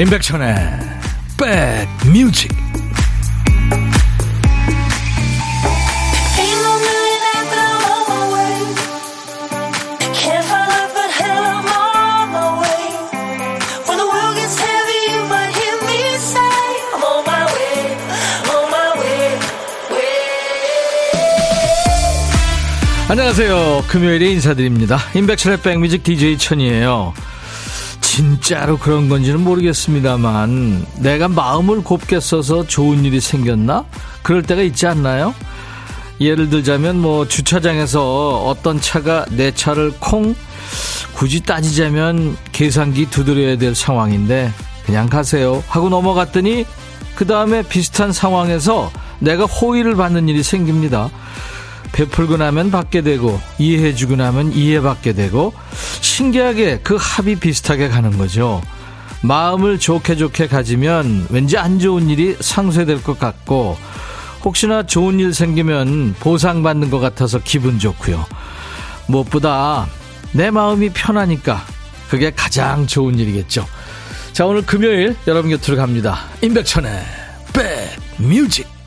임백천의 백뮤직 안녕하세요. 금요일에 인사드립니다. 임백천의 백뮤직 DJ 천이에요. 진짜로 그런 건지는 모르겠습니다만 내가 마음을 곱게 써서 좋은 일이 생겼나? 그럴 때가 있지 않나요? 예를 들자면 뭐 주차장에서 어떤 차가 내 차를 콩 굳이 따지자면 계산기 두드려야 될 상황인데 그냥 가세요 하고 넘어갔더니 그 다음에 비슷한 상황에서 내가 호의를 받는 일이 생깁니다. 베풀고 나면 받게 되고 이해해주고 나면 이해받게 되고 신기하게 그 합이 비슷하게 가는 거죠. 마음을 좋게 좋게 가지면 왠지 안 좋은 일이 상쇄될 것 같고 혹시나 좋은 일 생기면 보상받는 것 같아서 기분 좋고요. 무엇보다 내 마음이 편하니까 그게 가장 좋은 일이겠죠. 자 오늘 금요일 여러분 곁으로 갑니다. 임백천의 백뮤직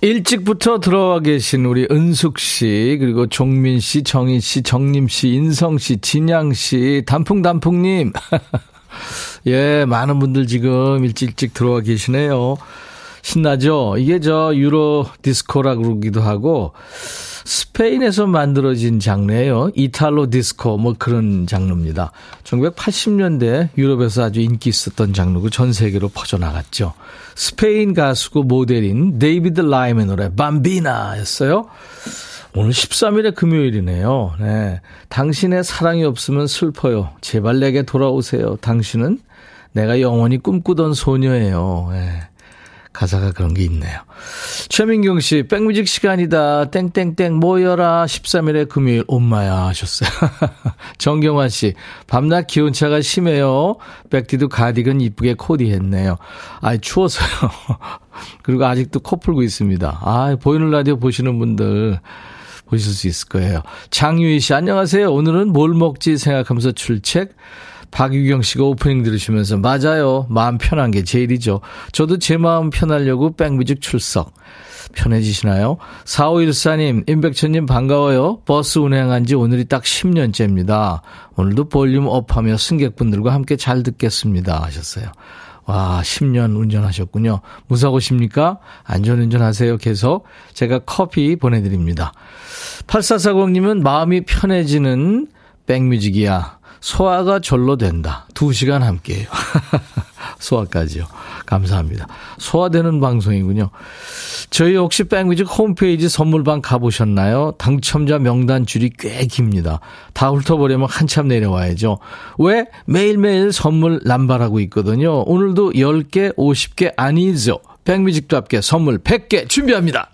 일찍부터 들어와 계신 우리 은숙 씨, 그리고 종민 씨, 정인 씨, 정림 씨, 인성 씨, 진양 씨, 단풍단풍님. 예, 많은 분들 지금 일찍 일찍 들어와 계시네요. 신나죠? 이게 저 Euro disco라 그러기도 하고, 스페인에서 만들어진 장르예요. Italo disco 뭐 그런 장르입니다. 1980년대 유럽에서 아주 인기 있었던 장르고 전 세계로 퍼져나갔죠. 스페인 가수고 모델인 데이비드 라임의 노래 Bambina였어요. 오늘 13일의 금요일이네요. 네. 당신의 사랑이 없으면 슬퍼요. 제발 내게 돌아오세요. 당신은 내가 영원히 꿈꾸던 소녀예요. 네. 가사가 그런 게 있네요. 최민경 씨, 백뮤직 시간이다. 땡땡땡 모여라. 13일의 금요일 엄마야 하셨어요. 정경화 씨, 밤낮 기온차가 심해요. 백디도 가디건 이쁘게 코디했네요. 아, 추워서요. 그리고 아직도 코 풀고 있습니다. 아, 보이는 라디오 보시는 분들 보실 수 있을 거예요. 장유희 씨, 안녕하세요. 오늘은 뭘 먹지 생각하면서 출첵. 박유경 씨가 오프닝 들으시면서 맞아요. 마음 편한 게 제일이죠. 저도 제 마음 편하려고 백뮤직 출석. 편해지시나요? 4514님, 임백천님 반가워요. 버스 운행한 지 오늘이 딱 10년째입니다. 오늘도 볼륨 업하며 승객분들과 함께 잘 듣겠습니다. 하셨어요. 와, 10년 운전하셨군요. 무사고십니까? 안전운전 하세요. 계속. 제가 커피 보내드립니다. 8440님은 마음이 편해지는 백뮤직이야. 소화가 절로 된다. 두 시간 함께해요. 소화까지요. 감사합니다. 소화되는 방송이군요. 저희 혹시 백뮤직 홈페이지 선물방 가보셨나요? 당첨자 명단 줄이 꽤 깁니다. 다 훑어보려면 한참 내려와야죠. 왜? 매일매일 선물 남발하고 있거든요. 오늘도 10개, 50개 아니죠. 백뮤직도 함께 선물 100개 준비합니다.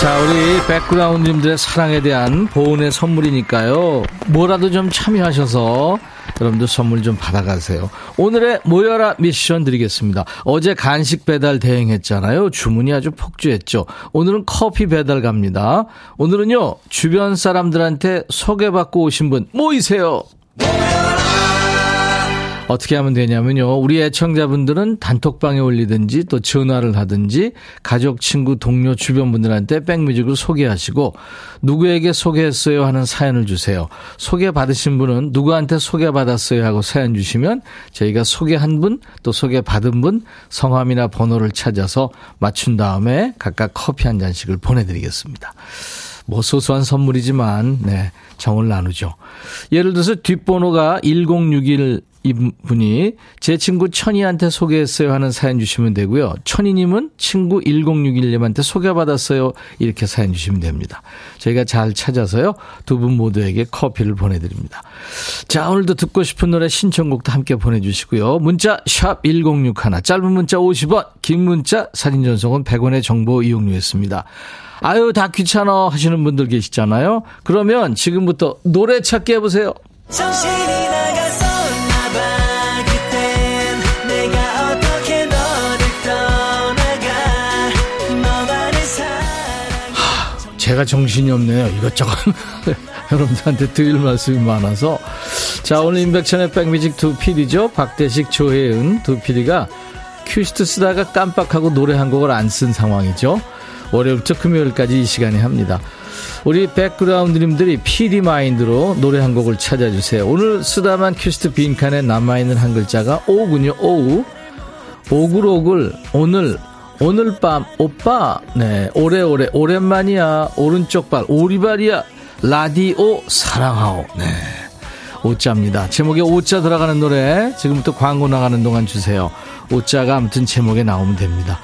자, 우리 백그라운드님들의 사랑에 대한 보온의 선물이니까요. 뭐라도 좀 참여하셔서 여러분들 선물 좀 받아가세요. 오늘의 모여라 미션 드리겠습니다. 어제 간식 배달 대행했잖아요. 주문이 아주 폭주했죠. 오늘은 커피 배달 갑니다. 오늘은요, 주변 사람들한테 소개받고 오신 분 모이세요. 어떻게 하면 되냐면요. 우리 애청자분들은 단톡방에 올리든지 또 전화를 하든지 가족, 친구, 동료, 주변 분들한테 백뮤직을 소개하시고 누구에게 소개했어요 하는 사연을 주세요. 소개받으신 분은 누구한테 소개받았어요 하고 사연 주시면 저희가 소개한 분 또 소개받은 분 성함이나 번호를 찾아서 맞춘 다음에 각각 커피 한 잔씩을 보내드리겠습니다. 뭐 소소한 선물이지만 네 정을 나누죠. 예를 들어서 뒷번호가 1061 이분이 제 친구 천이한테 소개했어요 하는 사연 주시면 되고요. 천이님은 친구 1061님한테 소개받았어요. 이렇게 사연 주시면 됩니다. 저희가 잘 찾아서요. 두 분 모두에게 커피를 보내드립니다. 자, 오늘도 듣고 싶은 노래 신청곡도 함께 보내주시고요. 문자 샵 1061, 짧은 문자 50원, 긴 문자 사진 전송은 100원의 정보 이용료였습니다. 아유, 다 귀찮아 하시는 분들 계시잖아요. 그러면 지금부터 노래 찾기 해보세요. 정신이 제가 정신이 없네요. 이것저것 여러분들한테 드릴 말씀이 많아서 자 오늘 인백천의 백뮤직 두 PD죠. 박대식 조혜은 두 PD가 큐시트 쓰다가 깜빡하고 노래 한 곡을 안 쓴 상황이죠. 월요일부터 금요일까지 이 시간에 합니다. 우리 백그라운드님들이 PD 마인드로 노래 한 곡을 찾아주세요. 오늘 쓰다만 큐시트 빈칸에 남아있는 한 글자가 오군요. 오우. 오글오글 오늘 오늘 밤 오빠. 네 오래오래 오랜만이야. 오른쪽 발 오리발이야. 라디오 사랑하오. 네. 오자입니다. 제목에 오자 들어가는 노래. 지금부터 광고 나가는 동안 주세요. 오자가 아무튼 제목에 나오면 됩니다.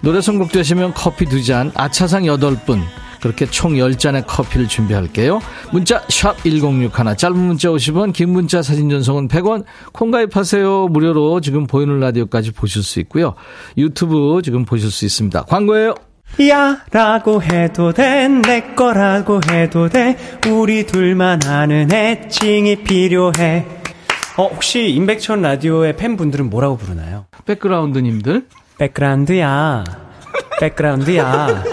노래 선곡되시면 커피 두 잔 아차상 여덟 분 그렇게 총 10잔의 커피를 준비할게요. 문자 1061, 짧은 문자 50원, 긴 문자 사진 전송은 100원, 콩 가입하세요. 무료로 지금 보이는 라디오까지 보실 수 있고요. 유튜브 지금 보실 수 있습니다. 광고예요. 야 라고 해도 돼 내 거라고 해도 돼 우리 둘만 아는 애칭이 필요해 어 혹시 임백천 라디오의 팬분들은 뭐라고 부르나요? 백그라운드님들 백그라운드야 백그라운드야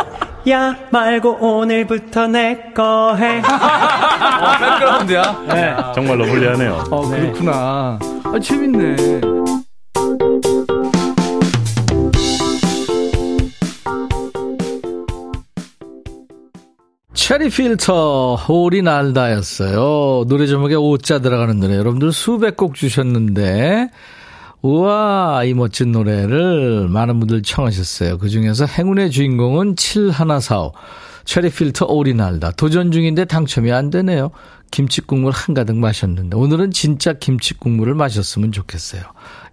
야 말고 오늘부터 내 거 해. 어, 백그라운드야? 네. 정말 러블리하네요. 어, 그렇구나. 아, 재밌네. 체리 필터 홀이 날다였어요. 노래 제목에 오자 들어가는 노래 여러분들 수백 곡 주셨는데 우와, 이 멋진 노래를 많은 분들 청하셨어요. 그 중에서 행운의 주인공은 7145. 체리 필터 오리날다. 도전 중인데 당첨이 안 되네요. 김치 국물 한가득 마셨는데 오늘은 진짜 김치 국물을 마셨으면 좋겠어요.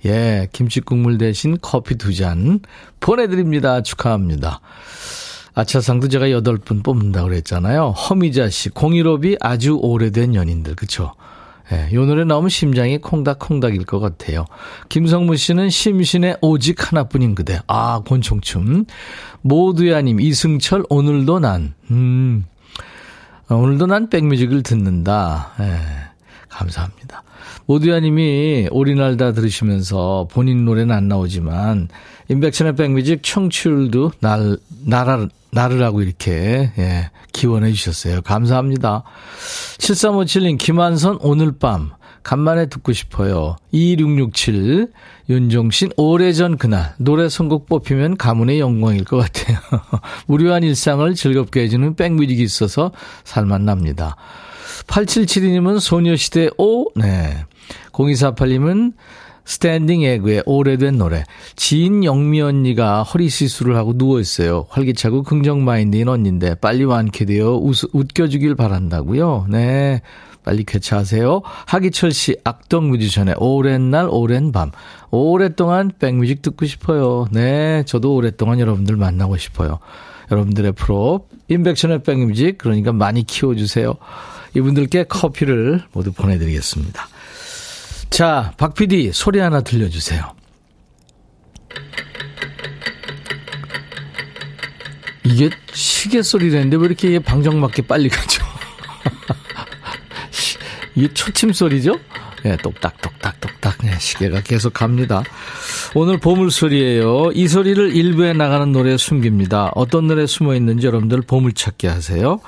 예, 김치 국물 대신 커피 두 잔 보내드립니다. 축하합니다. 아차상도 제가 8분 뽑는다고 그랬잖아요. 허미자 씨, 015비 아주 오래된 연인들, 그쵸? 예, 요 노래 나오면 심장이 콩닥콩닥일 것 같아요. 김성무 씨는 심신의 오직 하나뿐인 그대. 아, 곤충춤. 모두야님, 이승철, 오늘도 난. 음, 어, 오늘도 난 백뮤직을 듣는다. 예, 감사합니다. 모두야님이 오리날다 들으시면서 본인 노래는 안 나오지만, 인백천의 백뮤직 청취율도 날, 나라, 나르라고 이렇게, 예, 기원해 주셨어요. 감사합니다. 7357님, 김완선 오늘 밤, 간만에 듣고 싶어요. 2667, 윤종신, 오래전 그날, 노래 선곡 뽑히면 가문의 영광일 것 같아요. 무료한 일상을 즐겁게 해주는 백뮤직이 있어서 살맛납니다. 8772님은 소녀시대 오, 네. 0248님은 스탠딩 에그의 오래된 노래. 지인 영미 언니가 허리 시술을 하고 누워있어요. 활기차고 긍정 마인드인 언니인데 빨리 완쾌되어 웃, 웃겨주길 바란다고요. 네. 빨리 쾌차하세요. 하기철 씨, 악동 뮤지션의 오랜 날, 오랜 밤. 오랫동안 백뮤직 듣고 싶어요. 네. 저도 오랫동안 여러분들 만나고 싶어요. 여러분들의 프로, 인백션의 백뮤직, 그러니까 많이 키워주세요. 이분들께 커피를 모두 보내드리겠습니다. 자, 박 PD 소리 하나 들려주세요. 이게 시계 소리라는데 왜 이렇게 방정맞게 빨리 가죠? 이게 초침 소리죠? 예, 네, 똑딱 똑딱 똑딱 네, 시계가 계속 갑니다. 오늘 보물 소리예요. 이 소리를 일부에 나가는 노래에 숨깁니다. 어떤 노래에 숨어 있는지 여러분들 보물 찾기 하세요.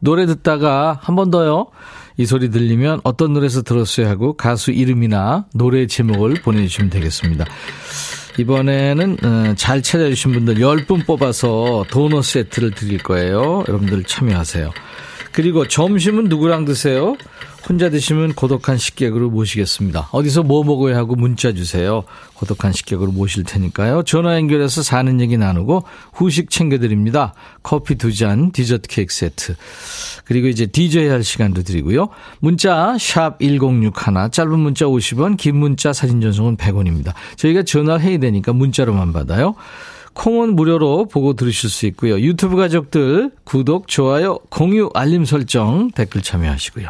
노래 듣다가 한 번 더요. 이 소리 들리면 어떤 노래에서 들었어요 하고 가수 이름이나 노래 제목을 보내주시면 되겠습니다. 이번에는 어, 잘 찾아주신 분들 10분 뽑아서 도넛 세트를 드릴 거예요. 여러분들 참여하세요. 그리고 점심은 누구랑 드세요? 혼자 드시면 고독한 식객으로 모시겠습니다. 어디서 뭐 먹어야 하고 문자 주세요. 고독한 식객으로 모실 테니까요. 전화 연결해서 사는 얘기 나누고 후식 챙겨드립니다. 커피 두 잔, 디저트 케이크 세트. 그리고 이제 DJ 할 시간도 드리고요. 문자 샵 1061, 짧은 문자 50원, 긴 문자 사진 전송은 100원입니다. 저희가 전화를 해야 되니까 문자로만 받아요. 콩은 무료로 보고 들으실 수 있고요. 유튜브 가족들 구독, 좋아요, 공유, 알림 설정, 댓글 참여하시고요.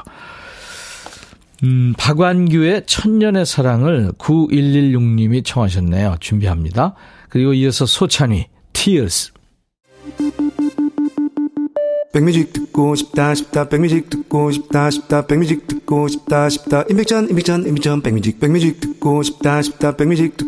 음, 박완규의 천년의 사랑을 9116님이 청하셨네요. 준비합니다. 그리고 이어서 소찬휘, Tears. 백뮤직 듣고 싶다 싶다 백뮤직 듣고 싶다 싶다 백뮤직 듣고 싶다 싶다 임백천 임백천 임백천 백뮤직 백뮤직 듣고 싶다 싶다 백뮤직 듣고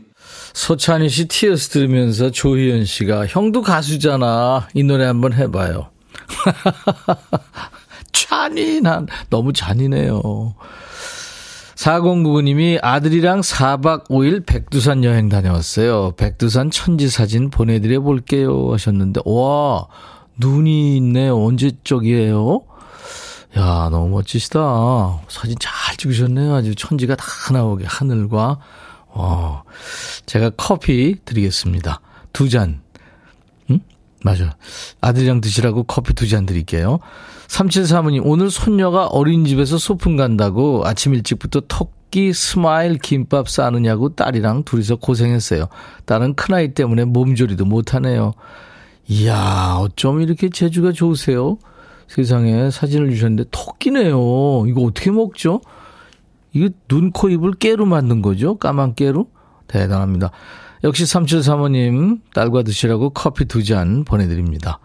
소찬희 씨 티어스 들으면서 조희연 씨가 형도 가수잖아. 이 노래 한번 해봐요. 잔인한, 너무 잔인해요. 4099님이 아들이랑 4박 5일 백두산 여행 다녀왔어요. 백두산 천지 사진 보내드려 볼게요. 하셨는데, 와, 눈이 있네요. 언제 쪽이에요? 야, 너무 멋지시다. 사진 잘 찍으셨네요. 아주 천지가 다 나오게, 하늘과. 와, 제가 커피 드리겠습니다. 두 잔. 응? 맞아. 아들이랑 드시라고 커피 두 잔 드릴게요. 37사모님, 오늘 손녀가 어린이집에서 소풍 간다고 아침 일찍부터 토끼 스마일 김밥 싸느냐고 딸이랑 둘이서 고생했어요. 딸은 큰아이 때문에 몸조리도 못하네요. 이야, 어쩜 이렇게 재주가 좋으세요? 세상에 사진을 주셨는데 토끼네요. 이거 어떻게 먹죠? 이거 눈, 코, 입을 깨로 만든 거죠? 까만 깨로? 대단합니다. 역시 3735님, 딸과 드시라고 커피 두 잔 보내드립니다.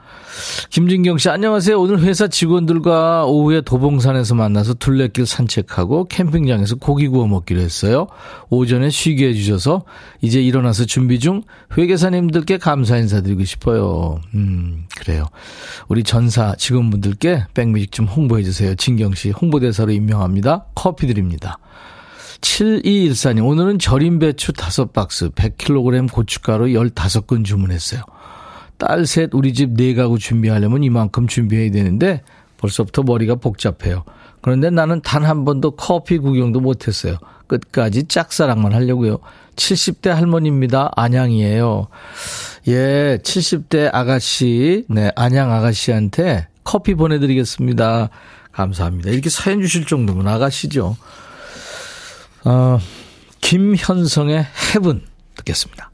김진경 씨, 안녕하세요. 오늘 회사 직원들과 오후에 도봉산에서 만나서 둘레길 산책하고 캠핑장에서 고기 구워 먹기로 했어요. 오전에 쉬게 해주셔서 이제 일어나서 준비 중 회계사님들께 감사 인사드리고 싶어요. 음, 그래요. 우리 전사 직원분들께 백뮤직 좀 홍보해 주세요. 진경 씨, 홍보대사로 임명합니다. 커피 드립니다. 7214님, 오늘은 절임 배추 5박스, 100kg 고춧가루 15근 주문했어요. 딸 셋, 우리 집 네 가구 준비하려면 이만큼 준비해야 되는데 벌써부터 머리가 복잡해요. 그런데 나는 단 한 번도 커피 구경도 못했어요. 끝까지 짝사랑만 하려고요. 70대 할머니입니다. 안양이에요. 예, 70대 아가씨, 네, 안양 아가씨한테 커피 보내드리겠습니다. 감사합니다. 이렇게 사연 주실 정도면 아가씨죠. 어, 김현성의 해븐 듣겠습니다.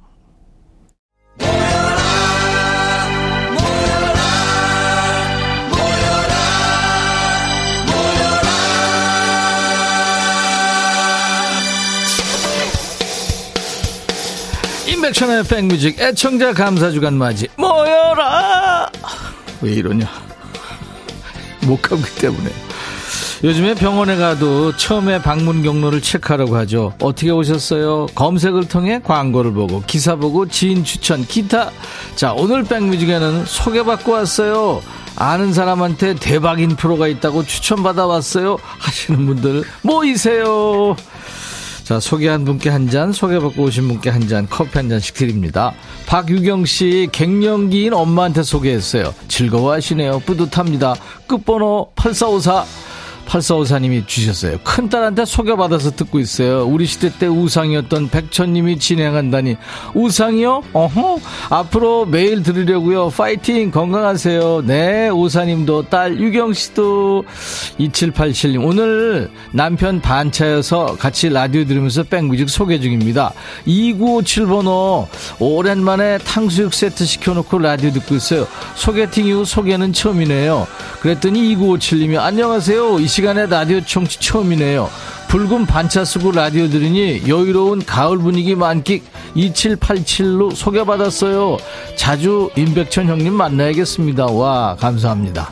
임백천의 백뮤직 애청자 감사주간 맞이 모여라! 왜 이러냐? 목감기 때문에 요즘에 병원에 가도 처음에 방문 경로를 체크하라고 하죠. 어떻게 오셨어요? 검색을 통해 광고를 보고 기사 보고 지인 추천 기타. 자 오늘 백뮤직에는 소개받고 왔어요. 아는 사람한테 대박 인 프로가 있다고 추천받아 왔어요. 하시는 분들 모이세요. 자, 소개한 분께 한 잔, 소개받고 오신 분께 한 잔, 커피 한 잔씩 드립니다. 박유경 씨, 갱년기인 엄마한테 소개했어요. 즐거워하시네요. 뿌듯합니다. 끝번호 8454. 8454님이 주셨어요. 큰딸한테 소개받아서 듣고 있어요. 우리 시대 때 우상이었던 백천님이 진행한다니. 우상이요? 어허. 앞으로 매일 들으려고요. 파이팅! 건강하세요. 네, 우사님도 딸 유경씨도 2787님. 오늘 남편 반차여서 같이 라디오 들으면서 백뮤직 소개 중입니다. 2957번호. 오랜만에 탕수육 세트 시켜놓고 라디오 듣고 있어요. 소개팅 이후 소개는 처음이네요. 그랬더니 2957님이 안녕하세요. 이 시간에 라디오 청취 처음이네요. 붉은 반차 쓰고 라디오 들으니 여유로운 가을 분위기 만끽 2787로 소개받았어요. 자주 임백천 형님 만나야겠습니다. 와, 감사합니다.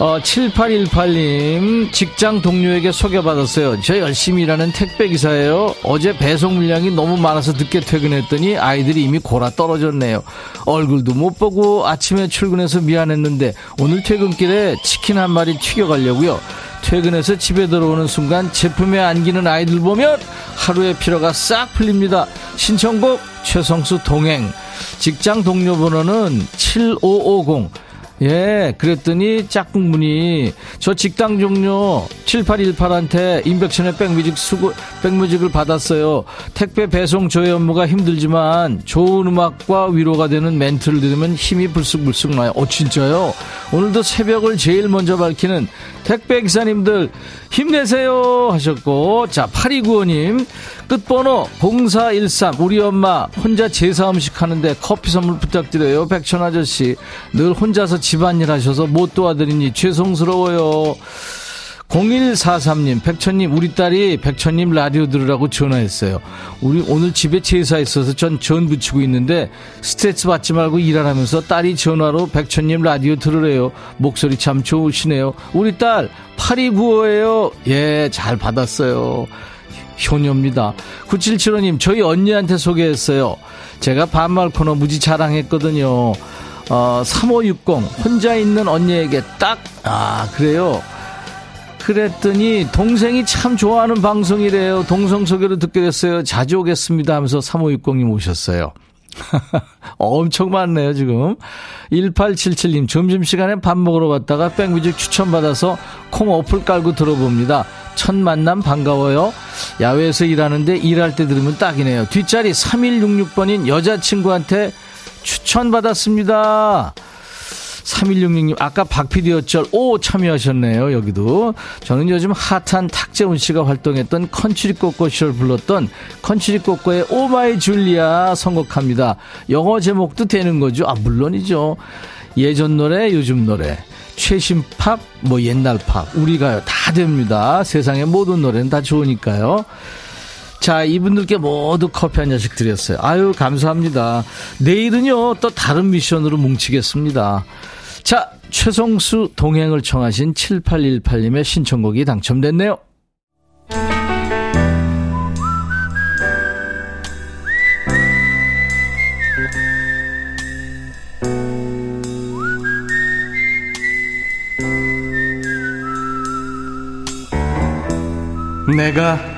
어, 7818님, 직장 동료에게 소개받았어요. 저 열심히 일하는 택배기사예요. 어제 배송 물량이 너무 많아서 늦게 퇴근했더니 아이들이 이미 골아 떨어졌네요. 얼굴도 못 보고 아침에 출근해서 미안했는데 오늘 퇴근길에 치킨 한 마리 튀겨가려고요. 퇴근해서 집에 들어오는 순간 제품에 안기는 아이들 보면 하루의 피로가 싹 풀립니다. 신청곡 최성수 동행. 직장 동료 번호는 7550. 예, 그랬더니 짝꿍분이 저 직당 종료 7818한테 인백션의 백뮤직 수고, 백뮤직을 받았어요. 택배 배송 조회 업무가 힘들지만 좋은 음악과 위로가 되는 멘트를 들으면 힘이 불쑥불쑥 나요. 어, 진짜요? 오늘도 새벽을 제일 먼저 밝히는 택배 기사님들 힘내세요 하셨고, 자, 8295님, 끝번호 0413 우리 엄마 혼자 제사 음식 하는데 커피 선물 부탁드려요. 백천 아저씨 늘 혼자서 집안일 하셔서 못 도와드리니 죄송스러워요. 0143님, 백천님, 우리 딸이 백천님 라디오 들으라고 전화했어요. 우리 오늘 집에 제사 있어서 전 전 붙이고 있는데 스트레스 받지 말고 일하라면서 딸이 전화로 백천님 라디오 들으래요. 목소리 참 좋으시네요. 우리 딸 8295예요. 예, 잘 받았어요. 효녀입니다. 9775님, 저희 언니한테 소개했어요. 제가 반말 코너 무지 자랑했거든요. 어, 3560, 혼자 있는 언니에게 딱, 아, 그래요. 그랬더니 동생이 참 좋아하는 방송이래요. 동성 소개로 듣게 됐어요. 자주 오겠습니다 하면서 3560님 오셨어요. 엄청 많네요, 지금. 1877님, 점심시간에 밥 먹으러 갔다가 백뮤직 추천받아서 콩 어플 깔고 들어봅니다. 첫 만남 반가워요. 야외에서 일하는데 일할 때 들으면 딱이네요. 뒷자리 3166번인 여자친구한테 추천받았습니다. 3166님, 아까 박피디어쩔 오 참여하셨네요, 여기도. 저는 요즘 핫한 탁재훈 씨가 활동했던 컨츄리 꼬꼬쇼를 불렀던 컨츄리 꼬꼬의 Oh My Julia 선곡합니다. 영어 제목도 되는 거죠? 아, 물론이죠. 예전 노래, 요즘 노래. 최신 팝, 뭐 옛날 팝, 우리 가요. 다 됩니다. 세상의 모든 노래는 다 좋으니까요. 자, 이분들께 모두 커피 한 잔씩 드렸어요. 아유, 감사합니다. 내일은요, 또 다른 미션으로 뭉치겠습니다. 자, 최성수 동행을 청하신 7818님의 신청곡이 당첨됐네요. 내가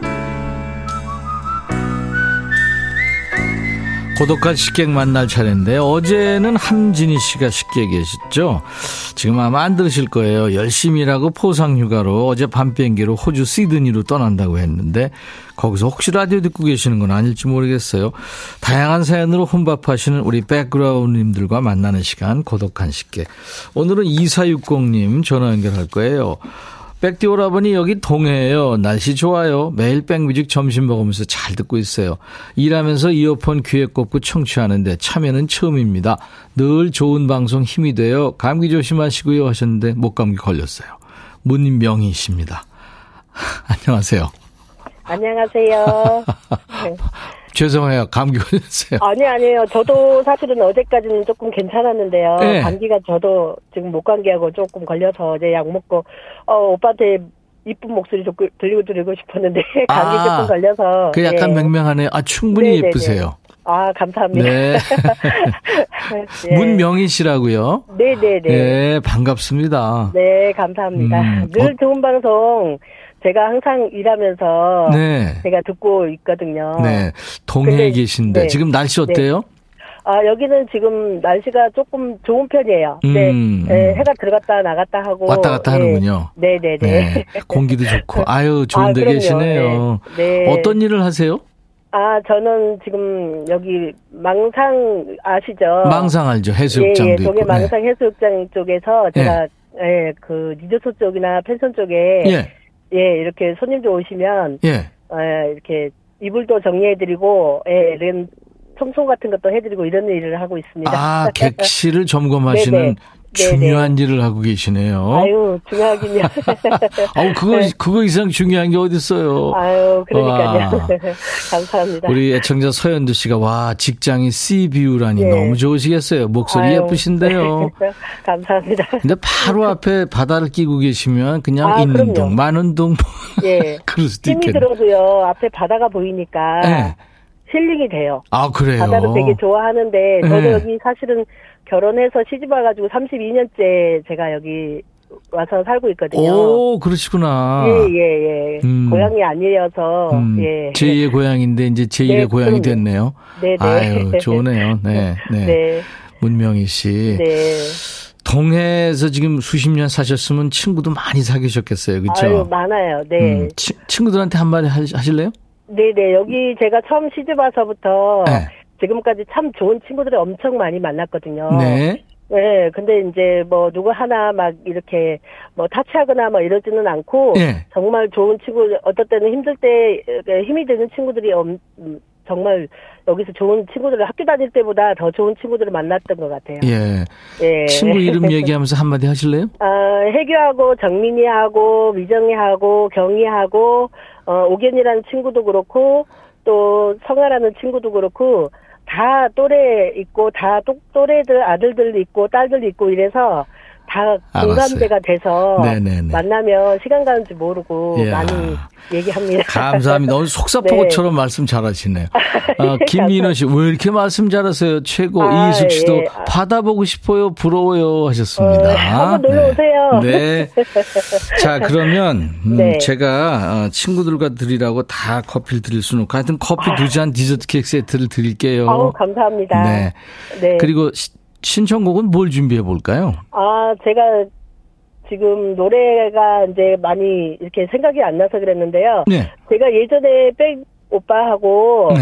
고독한 식객 만날 차례인데 어제는 함진희 씨가 식객 계셨죠. 지금 아마 안 들으실 거예요. 열심히 일하고 포상 휴가로 어제 밤 비행기로 호주 시드니로 떠난다고 했는데 거기서 혹시 라디오 듣고 계시는 건 아닐지 모르겠어요. 다양한 사연으로 혼밥하시는 우리 백그라운드님들과 만나는 시간 고독한 식객. 오늘은 2460님 전화 연결할 거예요. 백디 오라버니 여기 동해예요. 날씨 좋아요. 매일 백뮤직 점심 먹으면서 잘 듣고 있어요. 일하면서 이어폰 귀에 꽂고 청취하는데 참여는 처음입니다. 늘 좋은 방송 힘이 돼요. 감기 조심하시고요 하셨는데 목감기 걸렸어요. 문명희 씨입니다. 안녕하세요. 안녕하세요. 죄송해요. 감기 걸렸어요. 아니, 아니에요. 저도 사실은 어제까지는 조금 괜찮았는데요. 네. 감기가 저도 지금 목 감기하고 조금 걸려서 어제 약 먹고, 어, 오빠한테 이쁜 목소리 좀 들리고 들리고 싶었는데, 감기 아, 조금 걸려서. 그 약간 예. 맹맹하네. 아, 충분히 네네네. 예쁘세요. 아, 감사합니다. 네. 예. 문명희 씨라고요. 네네네. 네, 반갑습니다. 네, 감사합니다. 음, 늘 어- 좋은 방송 제가 항상 일하면서 네. 제가 듣고 있거든요. 네. 동해에 근데- 계신데 네. 지금 날씨 어때요? 아, 여기는 지금 날씨가 조금 좋은 편이에요. 네. 음, 네, 음. 해가 들어갔다 나갔다 하고. 왔다 갔다 하는군요. 네, 네, 네. 네. 공기도 좋고. 아유, 좋은 아, 데 그럼요. 계시네요. 네. 네. 어떤 일을 하세요? 아, 저는 지금 여기 망상 아시죠? 망상 알죠? 예, 해수욕장도 예, 있고. 동해 망상 해수욕장 쪽에서 제가 예, 그 리조트 쪽이나 펜션 쪽에 예. 예, 이렇게 손님들 오시면 예. 예, 이렇게 이불도 정리해드리고 예, 이런 청소 같은 것도 해드리고 이런 일을 하고 있습니다. 아, 객실을 점검하시는 네네. 중요한 일을 하고 계시네요. 아유, 중요하긴요. 아우, 그거, 네. 그거 이상 중요한 게 어딨어요. 아유, 그러니까요. 와. 감사합니다. 우리 애청자 서현두 씨가 와 직장이 씨비우라니 예. 너무 좋으시겠어요. 목소리 아유, 예쁘신데요. 감사합니다. 근데 바로 앞에 바다를 끼고 계시면 그냥 아, 있는 그럼요. 동, 많은 동 예. 그럴 수도 힘이 있겠네. 들어도요, 앞에 바다가 보이니까 네. 힐링이 돼요. 아 그래요. 바다를 되게 좋아하는데, 저도 네. 여기 사실은 결혼해서 시집 와가지고 32년째 제가 여기 와서 살고 있거든요. 오, 그러시구나. 예, 예, 예. 음. 고향이 아니어서, 음, 예. 제2의 고향인데 이제 제1의 네, 고향이. 됐네요. 네, 네. 아유, 좋으네요. 네, 네. 네. 문명희 씨. 네. 동해에서 지금 수십 년 사셨으면 친구도 많이 사귀셨겠어요. 그렇죠? 아유, 많아요. 네. 음, 치- 친구들한테 한마디 하- 하실래요? 네, 네. 여기 제가 처음 시집 와서부터 네. 지금까지 참 좋은 친구들을 엄청 많이 만났거든요. 네. 네, 근데 이제 뭐 누구 하나 막 이렇게 뭐 타치하거나 뭐 이러지는 않고 예. 정말 좋은 친구 어떨 때는 힘들 때 힘이 되는 친구들이 엄, 음, 정말 여기서 좋은 친구들을 학교 다닐 때보다 더 좋은 친구들을 만났던 것 같아요. 예. 예. 친구 이름 얘기하면서 한마디 하실래요? 아, 혜규하고 정민이하고 미정이하고 경희하고 어, 오견이라는 친구도 그렇고 또 성아라는 친구도 그렇고 다 또래 있고 다 또, 또래들 아들들 있고 딸들 있고 이래서 다 공감대가 돼서 네네네. 만나면 시간 가는 줄 모르고 이야. 많이 얘기합니다. 감사합니다. 오늘 속사포처럼 말씀 잘하시네요. 아, 김민호 씨, 왜 이렇게 말씀 잘하세요? 최고. 아, 이희숙 씨도 예. 받아보고 싶어요. 부러워요. 하셨습니다. 어, 한번 놀러 네. 오세요. 네. 자, 그러면, 음, 네. 제가 어, 친구들과 드리라고 다 커피를 드릴 수는 없고, 하여튼 커피 두잔 디저트 케이크 세트를 드릴게요. 아우 감사합니다. 네. 네. 그리고 시- 신청곡은 뭘 준비해 볼까요? 아, 제가 지금 노래가 이제 많이 이렇게 생각이 안 나서 그랬는데요. 네. 제가 예전에 백 오빠하고 네.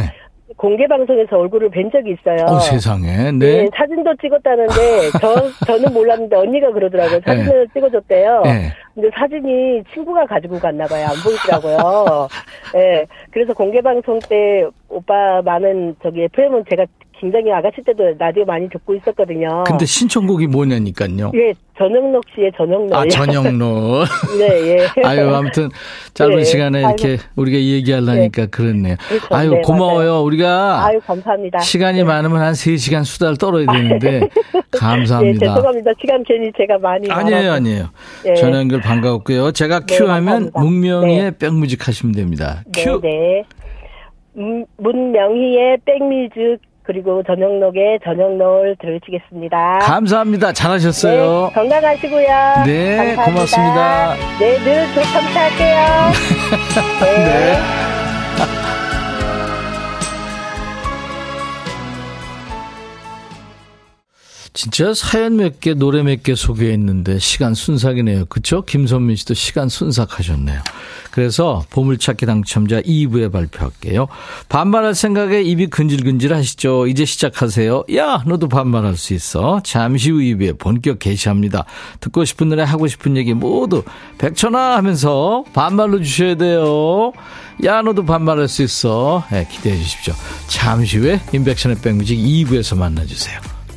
공개 방송에서 얼굴을 뵌 적이 있어요. 어, 세상에. 네, 네. 사진도 찍었다는데 저 저는 몰랐는데 언니가 그러더라고요. 사진을 찍어줬대요. 네. 근데 사진이 친구가 가지고 갔나 봐요. 안 보이더라고요. 예. 그래서 공개 방송 때 오빠 많은 저기 FM은 제가 굉장히 아가씨 때도 라디오 많이 듣고 있었거든요. 근데 신청곡이 뭐냐니까요. 예, 전영록 씨의 전영록. 아, 전영로. 네, 예. 아유, 아무튼 짧은 네. 시간에 이렇게 우리가 얘기하려니까 그렇네요. 그렇죠. 아유, 네, 고마워요. 우리가 아유, 감사합니다. 시간이 많으면 한 3시간 수다를 떨어야 되는데 네, 감사합니다. 죄송합니다. 시간 괜히 제가 많이. 아니에요. 아니에요. 네. 전화 연결 반가웠고요. 제가 네, 큐하면. 문명희의 백뮤직 하시면 됩니다. 네, 큐. 네. 음, 문명희의 백뮤직 그리고 전영록의 전영록을 들으시겠습니다. 감사합니다. 잘하셨어요. 네, 건강하시고요. 네, 감사합니다. 고맙습니다. 네, 늘 조참차할게요. 네. 진짜 사연 몇 개, 노래 몇 개 소개했는데 시간 순삭이네요. 그쵸? 김선민 씨도 시간 순삭하셨네요. 그래서 보물찾기 당첨자 2부에 발표할게요. 반말할 생각에 입이 근질근질 하시죠? 이제 시작하세요. 야, 너도 반말할 수 있어. 잠시 후 2부에 본격 개시합니다. 듣고 싶은 노래 하고 싶은 얘기 모두 백천아 하면서 반말로 주셔야 돼요. 야, 너도 반말할 수 있어. 네, 기대해 주십시오. 잠시 후에 인백션의 백뮤직 2부에서 만나주세요.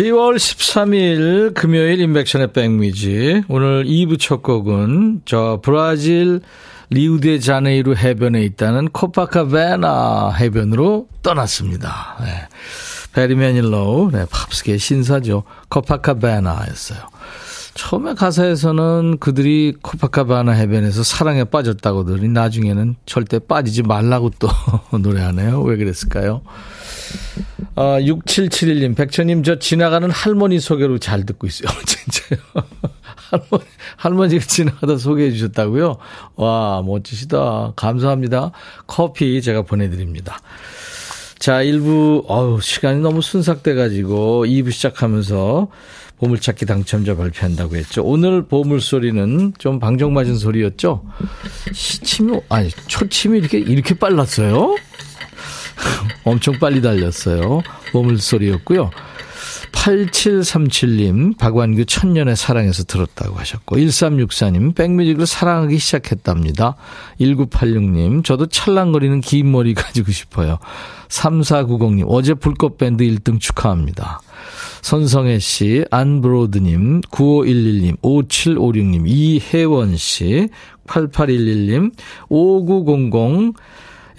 10월 13일 금요일 인백션의 백미지 오늘 2부 첫 곡은 저 브라질 리우데자네이루 해변에 있다는 코파카베나 해변으로 떠났습니다. 네. 배리 매닐로우 네, 팝스계의 신사죠. 코파카바나였어요. 처음에 가사에서는 그들이 코파카바나 해변에서 사랑에 빠졌다고들이 나중에는 절대 빠지지 말라고 또 노래하네요. 왜 그랬을까요? 아, 6771님, 백천님, 저 지나가는 할머니 소개로 잘 듣고 있어요. 진짜요. 할머니, 할머니가 지나가다 소개해 주셨다고요? 와, 멋지시다. 감사합니다. 커피 제가 보내드립니다. 자, 1부, 어우, 시간이 너무 순삭돼가지고 2부 시작하면서 보물찾기 당첨자 발표한다고 했죠. 오늘 보물소리는 좀 방정 맞은 소리였죠? 시침이, 아니, 초침이 이렇게, 이렇게 빨랐어요? 엄청 빨리 달렸어요. 보물소리였고요. 8737님, 박완규 천년의 사랑에서 들었다고 하셨고, 1364님, 백뮤직을 사랑하기 시작했답니다. 1986님, 저도 찰랑거리는 긴 머리 가지고 싶어요. 3490님, 어제 불꽃밴드 1등 축하합니다. 선성혜 씨, 안브로드님, 9511님, 5756님, 이혜원 씨, 8811님, 5900,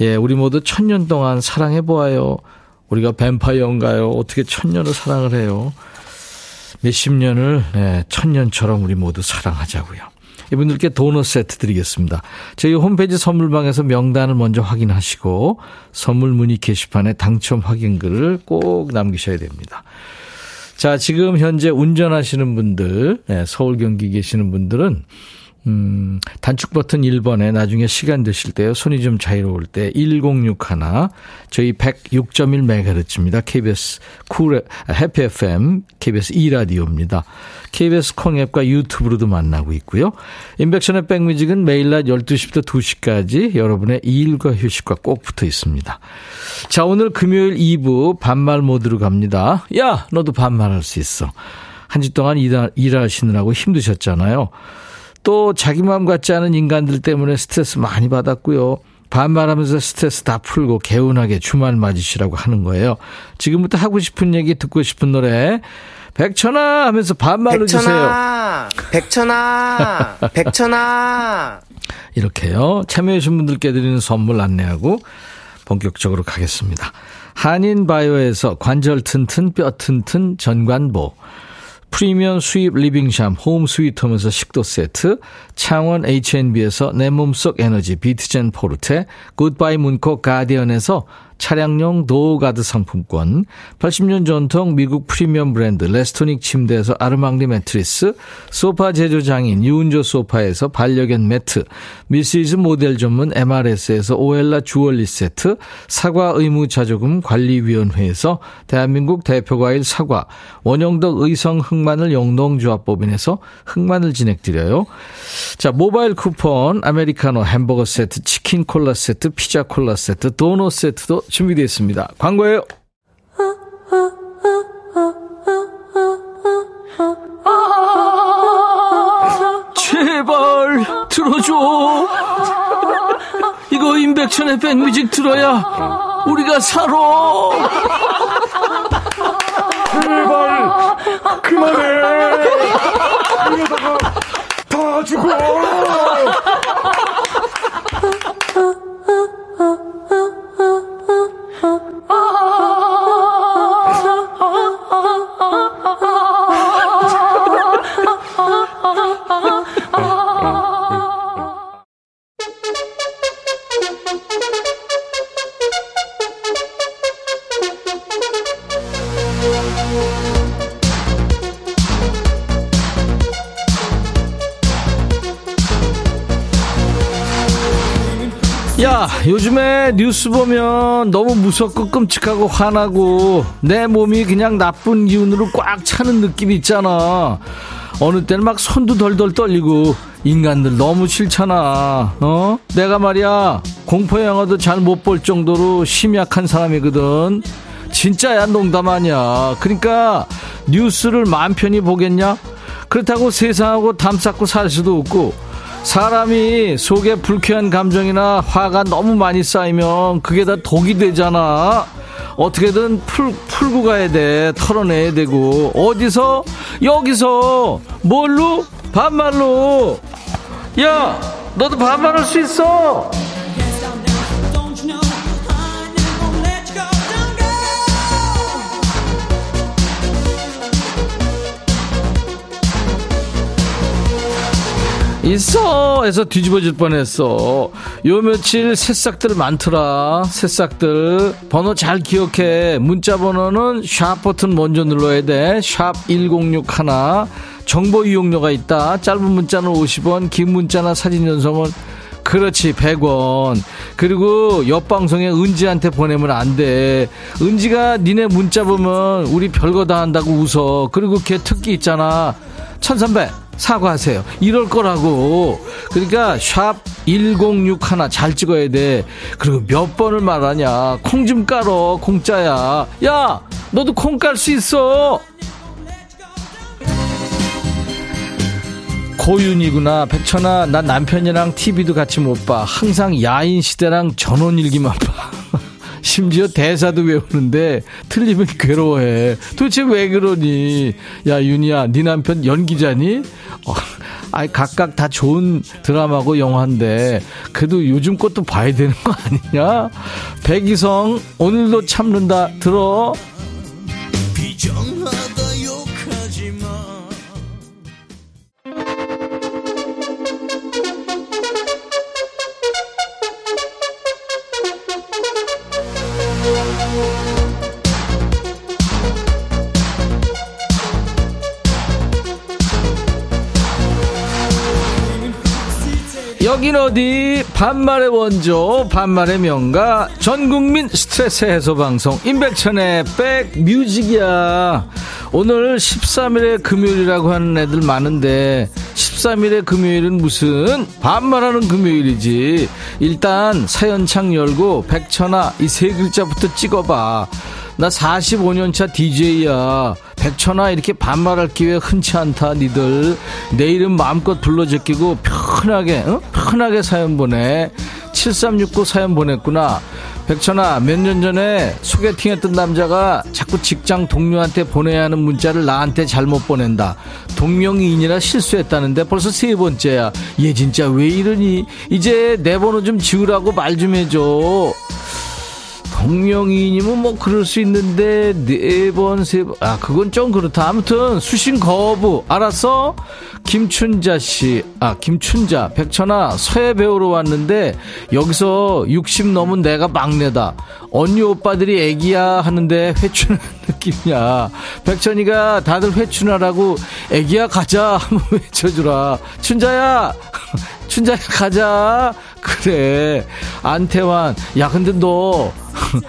예, 우리 모두 천년 동안 사랑해보아요. 우리가 뱀파이어인가요? 어떻게 천년을 사랑을 해요? 몇십 년을 네, 천년처럼 우리 모두 사랑하자고요. 이분들께 도넛 세트 드리겠습니다. 저희 홈페이지 선물방에서 명단을 먼저 확인하시고 선물 문의 게시판에 당첨 확인글을 꼭 남기셔야 됩니다. 자, 지금 현재 운전하시는 분들, 네, 서울 경기 계시는 분들은 음, 단축 버튼 1번에 나중에 시간 되실 때요. 손이 좀 자유로울 때 1061, 저희 106.1MHz입니다. KBS 쿨, 해피 FM, KBS 2라디오입니다. KBS 콩앱과 유튜브로도 만나고 있고요. 인백션의 백뮤직은 매일 낮 12시부터 2시까지 여러분의 일과 휴식과 꼭 붙어 있습니다. 자, 오늘 금요일 2부 반말 모드로 갑니다. 야, 너도 반말할 수 있어. 한 주 동안 일하, 일하시느라고 힘드셨잖아요. 또 자기 마음 같지 않은 인간들 때문에 스트레스 많이 받았고요. 반말하면서 스트레스 다 풀고 개운하게 주말 맞으시라고 하는 거예요. 지금부터 하고 싶은 얘기 듣고 싶은 노래 백천아 하면서 반말로 백천아, 주세요. 백천아, 백천아. 이렇게요. 참여해주신 분들께 드리는 선물 안내하고 본격적으로 가겠습니다. 한인바이오에서 관절 튼튼 뼈 튼튼 전관보 프리미엄 수입 리빙샴 홈 스위트홈에서 식도 세트, 창원 H&B에서 내 몸속 에너지 비트젠 포르테, 굿바이 문코 가디언에서 차량용 도어가드 상품권, 80년 전통 미국 프리미엄 브랜드 레스토닉 침대에서 아르망리 매트리스, 소파 제조장인 유운조 소파에서 반려견 매트, 미시즈 모델 전문 MRS에서 오엘라 주얼리 세트, 사과 의무자조금 관리위원회에서 대한민국 대표과일 사과, 원형덕 의성 흑마늘 영농조합법인에서 흑마늘 진행드려요. 자, 모바일 쿠폰, 아메리카노 햄버거 세트, 치킨 콜라 세트, 피자 콜라 세트, 도넛 세트도 준비되어 있습니다. 광고예요. 제발 들어줘. 이거 임백천의 백뮤직 들어야 우리가 살아. 제발 그만해. 이러다가 다 죽어. oh, 야, 요즘에 뉴스 보면 너무 무섭고 끔찍하고 화나고 내 몸이 그냥 나쁜 기운으로 꽉 차는 느낌 있잖아. 어느 때는 막 손도 덜덜 떨리고 인간들 너무 싫잖아. 어? 내가 말이야 공포 영화도 잘 못 볼 정도로 심약한 사람이거든. 진짜야 농담 아니야. 그러니까 뉴스를 마음 편히 보겠냐? 그렇다고 세상하고 담 쌓고 살 수도 없고 사람이 속에 불쾌한 감정이나 화가 너무 많이 쌓이면 그게 다 독이 되잖아. 어떻게든 풀, 풀고 가야 돼. 털어내야 되고. 어디서? 여기서. 뭘로? 반말로. 야, 너도 반말할 수 있어. 있어 해서 뒤집어질 뻔했어. 요 며칠 새싹들 많더라. 새싹들. 번호 잘 기억해. 문자 번호는 샵 버튼 먼저 눌러야 돼 샵 1061 정보 이용료가 있다. 짧은 문자는 50원 긴 문자나 사진 전송은 그렇지 100원. 그리고 옆방송에 은지한테 보내면 안돼. 은지가 니네 문자 보면 우리 별거 다 한다고 웃어. 그리고 걔 특기 있잖아. 천선배 사과하세요. 이럴 거라고. 그러니까 샵 106 하나 잘 찍어야 돼. 그리고 몇 번을 말하냐. 콩 좀 깔어. 공짜야. 야, 너도 콩 깔 수 있어. 고윤이구나. 백천아, 나 남편이랑 TV도 같이 못 봐. 항상 야인 시대랑 전원 일기만 봐. 심지어 대사도 외우는데 틀리면 괴로워해. 도대체 왜 그러니? 야, 윤이야, 네 남편 연기자니? 어, 아이, 각각 다 좋은 드라마고 영화인데, 그래도 요즘 것도 봐야 되는 거 아니냐? 백이성, 오늘도 참는다. 들어. 여긴 어디? 반말의 원조 반말의 명가 전국민 스트레스 해소 방송 임백천의 백뮤직이야. 오늘 13일의 금요일이라고 하는 애들 많은데 13일의 금요일은 무슨 반말하는 금요일이지? 일단 사연창 열고 백천아 이 세 글자부터 찍어봐 나 45년차 DJ야. 백천아 이렇게 반말할 기회 흔치 않다 니들. 내 이름 마음껏 불러 제끼고 편하게 어? 편하게 사연 보내. 7369 사연 보냈구나. 백천아 몇 년 전에 소개팅했던 남자가 자꾸 직장 동료한테 보내야 하는 문자를 나한테 잘못 보낸다. 동명이인이라 실수했다는데 벌써 세 번째야. 얘 진짜 왜 이러니? 이제 내 번호 좀 지우라고 말 좀 해줘. 동명이인이면 뭐 그럴 수 있는데 네 번 세 번. 아 그건 좀 그렇다. 아무튼 수신 거부. 알았어? 김춘자 씨아 김춘자. 백천아 서예 배우러 왔는데 여기서 60 넘은 내가 막내다. 언니 오빠들이 애기야 하는데 회춘하는 느낌이야. 백천이가 다들 회춘하라고 애기야 가자. 한번 외쳐주라. 춘자야! 춘자야 가자. 그래. 안태환. 야 근데 너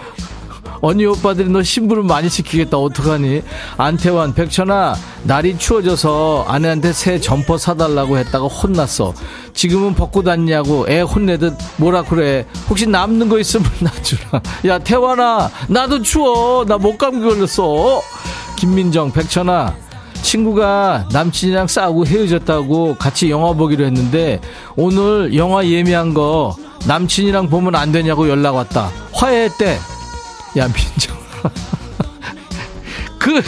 언니 오빠들이 너 심부름 많이 시키겠다. 어떡하니? 안태환 백천아 날이 추워져서 아내한테 새 점퍼 사달라고 했다가 혼났어. 지금은 벗고 다니냐고 애 혼내듯 뭐라 그래. 혹시 남는 거 있으면 놔주라. 야 태환아 나도 추워. 나 목 감기 걸렸어. 김민정 백천아 친구가 남친이랑 싸우고 헤어졌다고 같이 영화 보기로 했는데 오늘 영화 예매한 거 남친이랑 보면 안 되냐고 연락 왔다. 화해했대. 야, 민정. 그,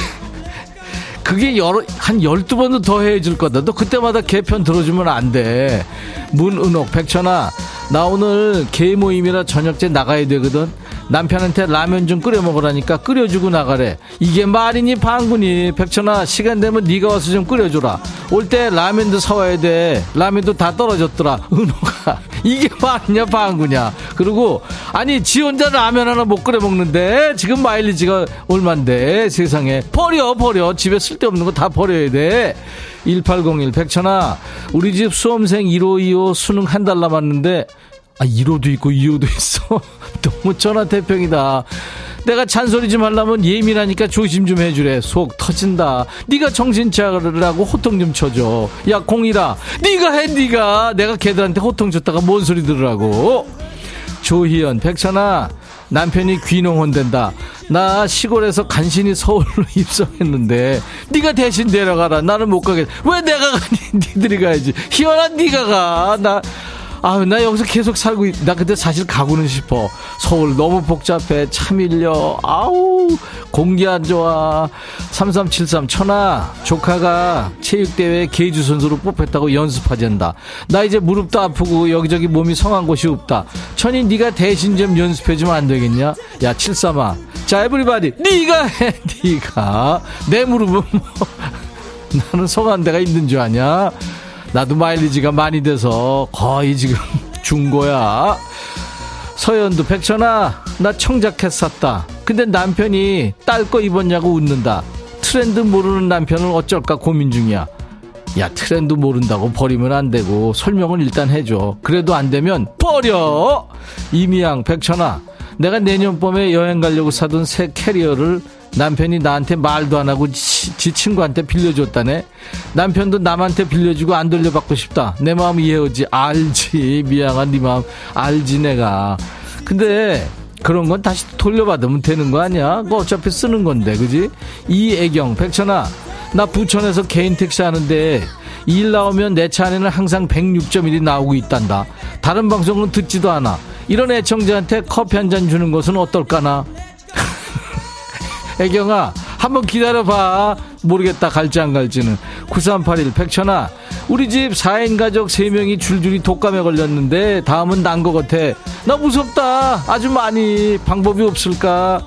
그게 여러, 한 12번도 더 해줄 거다. 너 그때마다 개편 들어주면 안 돼. 문은옥, 백천아, 나 오늘 개 모임이라 저녁때 나가야 되거든. 남편한테 라면 좀 끓여 먹으라니까 끓여주고 나가래. 이게 말이니 방구니 백천아 시간 되면 네가 와서 좀 끓여줘라. 올 때 라면도 사와야 돼. 라면도 다 떨어졌더라. 은호가 이게 말이냐 방구냐. 그리고 아니 지 혼자 라면 하나 못 끓여 먹는데 지금 마일리지가 얼만데 세상에 버려 버려 집에 쓸데없는 거 다 버려야 돼. 1801 백천아 우리 집 수험생 1호 2호 수능 한 달 남았는데 아 1호도 있고 2호도 있어. 너무 전화태평이다. 내가 잔소리 좀 하려면 예민하니까 조심 좀 해주래. 속 터진다. 네가 정신 차리라고 호통 좀 쳐줘. 야 공이라. 네가 해 네가. 내가 걔들한테 호통 줬다가 뭔 소리 들으라고. 조희연 백천아. 남편이 귀농 혼된다. 나 시골에서 간신히 서울로 입성했는데 네가 대신 데려가라. 나는 못 가겠. 왜 내가 가니? 니들이 가야지. 희연아 네가 가 나 아, 나 여기서 계속 살고, 있, 나 근데 사실 가고는 싶어. 서울 너무 복잡해. 참 밀려. 아우, 공기 안 좋아. 3373, 천하, 조카가 체육대회 개주 선수로 뽑혔다고 연습하잔다. 나 이제 무릎도 아프고 여기저기 몸이 성한 곳이 없다. 천이 네가 대신 좀 연습해주면 안 되겠냐? 야, 73아. 자, 에브리바디. 네가 해, 네가. 내 무릎은 뭐. 나는 성한 데가 있는 줄 아냐? 나도 마일리지가 많이 돼서 거의 지금 중고야. 서현도 백천아 나 청자켓 샀다. 근데 남편이 딸 거 입었냐고 웃는다. 트렌드 모르는 남편은 어쩔까 고민 중이야. 야 트렌드 모른다고 버리면 안 되고 설명을 일단 해줘. 그래도 안 되면 버려. 이미양 백천아 내가 내년 봄에 여행 가려고 사둔 새 캐리어를 남편이 나한테 말도 안 하고 지, 지 친구한테 빌려줬다네. 남편도 남한테 빌려주고 안 돌려받고 싶다. 내 마음 이해하지. 알지. 미안한 네 마음 알지 내가. 근데 그런 건 다시 돌려받으면 되는 거 아니야? 그 어차피 쓰는 건데, 그지? 이애경, 백천아, 나 부천에서 개인 택시 하는데 일 나오면 내 차 안에는 항상 106.1이 나오고 있단다. 다른 방송은 듣지도 않아. 이런 애청자한테 커피 한 잔 주는 것은 어떨까나? 애경아, 한번 기다려봐. 모르겠다. 갈지 안 갈지는. 9381, 백천아, 우리 집 4인 가족 3명이 줄줄이 독감에 걸렸는데 다음은 난 것 같아. 나 무섭다. 아주 많이. 방법이 없을까?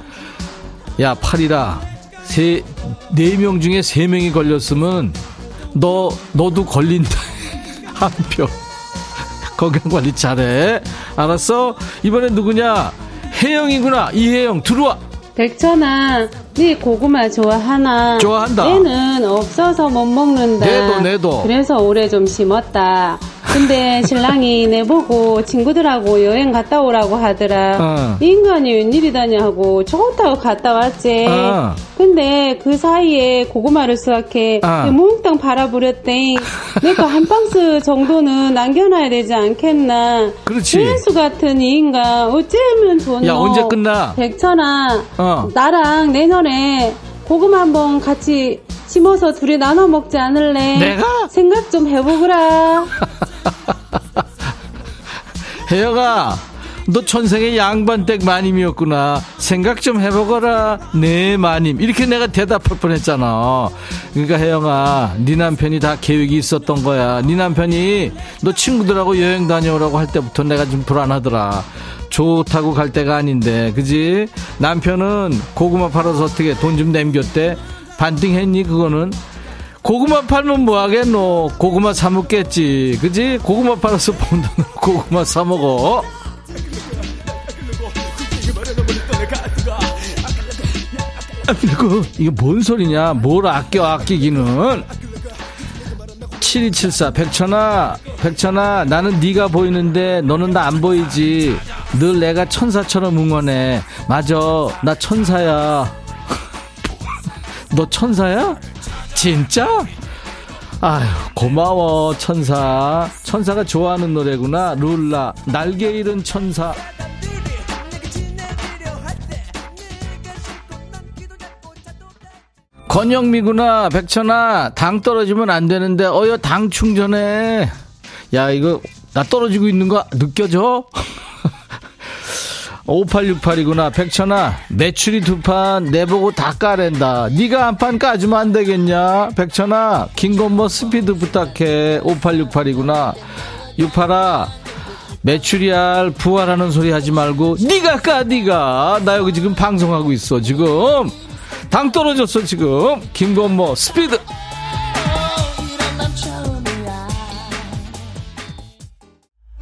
야, 팔이라. 세, 4명 중에 3명이 걸렸으면 너, 너도 걸린다. 한 표. 건강관리 잘해. 알았어? 이번엔 누구냐? 혜영이구나. 이혜영, 들어와. 백천아, 네 고구마 좋아하나? 좋아한다. 얘는 없어서 못 먹는다. 내도, 내도. 그래서 올해 좀 심었다. 근데 신랑이 내보고 친구들하고 여행 갔다 오라고 하더라. 어. 이 인간이 웬일이다냐 하고 좋다고 갔다 왔지. 어. 근데 그 사이에 고구마를 수확해 어. 몽땅 팔아버렸대. 내가 한 박스 정도는 남겨놔야 되지 않겠나. 그렇지. 수 같은 이 인간 어쩌면 좋노. 야, 언제 끝나? 백천아, 어. 나랑 내년에 고구마 한번 같이 심어서 둘이 나눠 먹지 않을래? 내가? 생각 좀 해보거라. 혜영아, 너 천생의 양반댁 마님이었구나. 생각 좀 해보거라. 네, 마님. 이렇게 내가 대답할 뻔했잖아. 그러니까 혜영아, 네 남편이 다 계획이 있었던 거야. 네 남편이 너 친구들하고 여행 다녀오라고 할 때부터 내가 좀 불안하더라. 좋다고 갈 때가 아닌데, 그지? 남편은 고구마 팔아서 어떻게 돈 좀 남겼대? 반띵했니, 그거는? 고구마 팔면 뭐 하겠노? 고구마 사 먹겠지. 그지? 고구마 팔아서 번 돈으로 고구마 사 먹어. 그리고 이게 뭔 소리냐? 뭘 아껴 아끼기는? 7274 백천아 백천아 나는 네가 보이는데 너는 나 안 보이지 늘 내가 천사처럼 응원해. 맞아 나 천사야. 너 천사야? 진짜? 아휴 고마워 천사. 천사가 좋아하는 노래구나. 룰라 날개 잃은 천사. 건영미구나 백천아. 당 떨어지면 안 되는데 어여 당 충전해. 야 이거 나 떨어지고 있는 거 느껴져? 5868이구나. 백천아 매출이 두판 내보고 다 까랜다. 네가 한 판 까주면 안 되겠냐? 백천아 긴건뭐 스피드 부탁해. 5868이구나. 68아 매출이알 부활하는 소리 하지 말고 네가 까 네가. 나 여기 지금 방송하고 있어 지금. 당 떨어졌어 지금. 김건모 스피드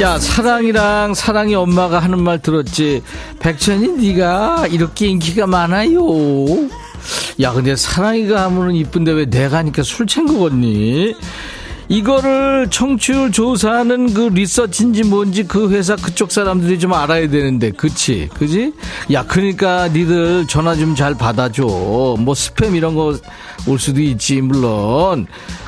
야 사랑이랑 사랑이 엄마가 하는 말 들었지. 백천이 네가 이렇게 인기가 많아요. 야 근데 사랑이가 하면은 이쁜데 왜 내가 하니까 술 챙 거겠니? 이거를 청취율 조사하는 그 리서치인지 뭔지 그 회사 그쪽 사람들이 좀 알아야 되는데 그치? 그지? 야 그러니까 니들 전화 좀 잘 받아줘. 뭐 스팸 이런 거 올 수도 있지 물론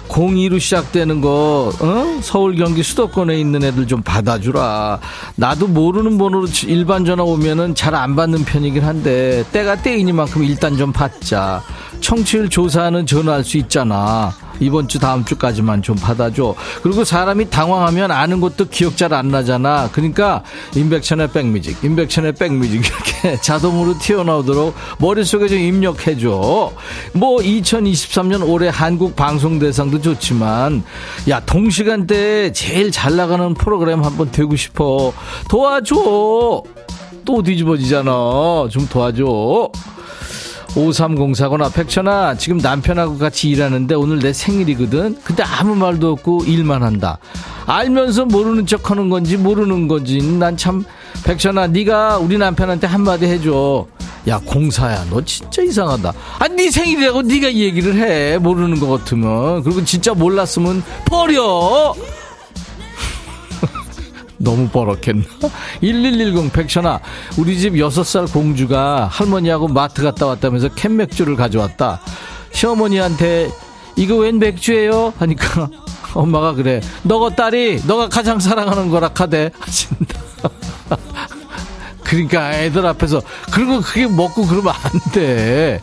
02로 시작되는 거, 어? 서울, 경기, 수도권에 있는 애들 좀 받아주라. 나도 모르는 번호로 일반 전화 오면은 잘 안 받는 편이긴 한데, 때가 때이니만큼 일단 좀 받자. 청취율 조사하는 전화할 수 있잖아. 이번 주 다음 주까지만 좀 받아줘. 그리고 사람이 당황하면 아는 것도 기억 잘 안 나잖아. 그러니까 인백천의 백뮤직, 인백천의 백뮤직 이렇게 자동으로 튀어나오도록 머릿속에 좀 입력해줘. 뭐 2023년 올해 한국 방송 대상도 좋지만 야 동시간대에 제일 잘 나가는 프로그램 한번 되고 싶어. 도와줘. 또 뒤집어지잖아. 좀 도와줘. 5304거나 백천아 지금 남편하고 같이 일하는데 오늘 내 생일이거든. 근데 아무 말도 없고 일만 한다. 알면서 모르는 척 하는 건지 모르는 건지 난 참 백천아 네가 우리 남편한테 한마디 해줘. 야 공사야. 너 진짜 이상하다. 아네 생일이라고 네가 얘기를 해. 모르는 것 같으면. 그리고 진짜 몰랐으면 버려 너무 버럭했나? 1110 백천아 우리 집 6살 공주가 할머니하고 마트 갔다 왔다면서 캔맥주를 가져왔다. 시어머니한테 이거 웬 맥주예요? 하니까 엄마가 그래 너가 딸이 너가 가장 사랑하는 거라 카대. 하신다. 그러니까 애들 앞에서 그리고 그게 먹고 그러면 안 돼.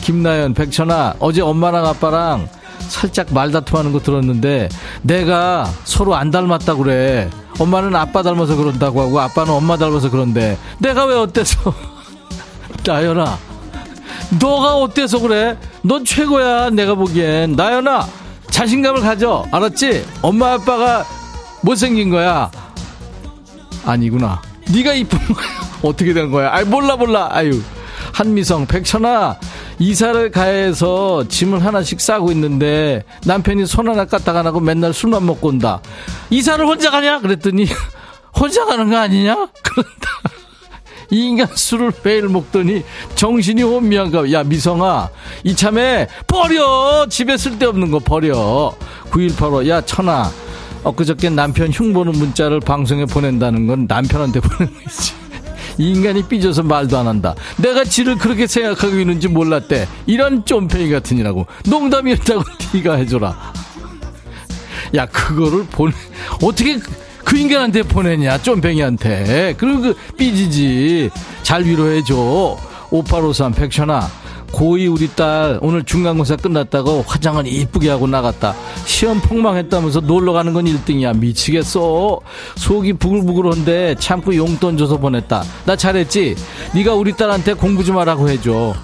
김나연 백천아 어제 엄마랑 아빠랑 살짝 말다툼하는 거 들었는데 내가 서로 안 닮았다 그래 엄마는 아빠 닮아서 그런다고 하고 아빠는 엄마 닮아서 그런데 내가 왜 어때서? 나연아 너가 어때서 그래? 넌 최고야 내가 보기엔. 나연아 자신감을 가져. 알았지? 엄마 아빠가 못생긴 거야. 아니구나. 네가 이쁜 거야. 어떻게 된 거야? 아이 몰라 몰라. 아유 한미성 백천아 이사를 가해서 짐을 하나씩 싸고 있는데 남편이 손 하나 까딱 안 하고 맨날 술만 먹고 온다. 이사를 혼자 가냐? 그랬더니 혼자 가는 거 아니냐? 그런다. 이 인간 술을 매일 먹더니 정신이 혼미한가. 야, 미성아. 이참에 버려! 집에 쓸데없는 거 버려. 9185. 야, 천아. 엊그저께 남편 흉보는 문자를 방송에 보낸다는 건 남편한테 보내는 거지. 이 인간이 삐져서 말도 안 한다. 내가 지를 그렇게 생각하고 있는지 몰랐대. 이런 쫌팽이 같으니라고. 농담이었다고 네가 해줘라. 야, 그거를 보내, 어떻게 그 인간한테 보내냐, 쫌팽이한테. 그리고 그 삐지지. 잘 위로해줘. 5853 백천아. 고2 우리 딸 오늘 중간고사 끝났다고 화장을 이쁘게 하고 나갔다. 시험 폭망했다면서 놀러 가는 건 1등이야. 미치겠어. 속이 부글부글한데 참고 용돈 줘서 보냈다. 나 잘했지? 네가 우리 딸한테 공부 좀 하라고 해줘.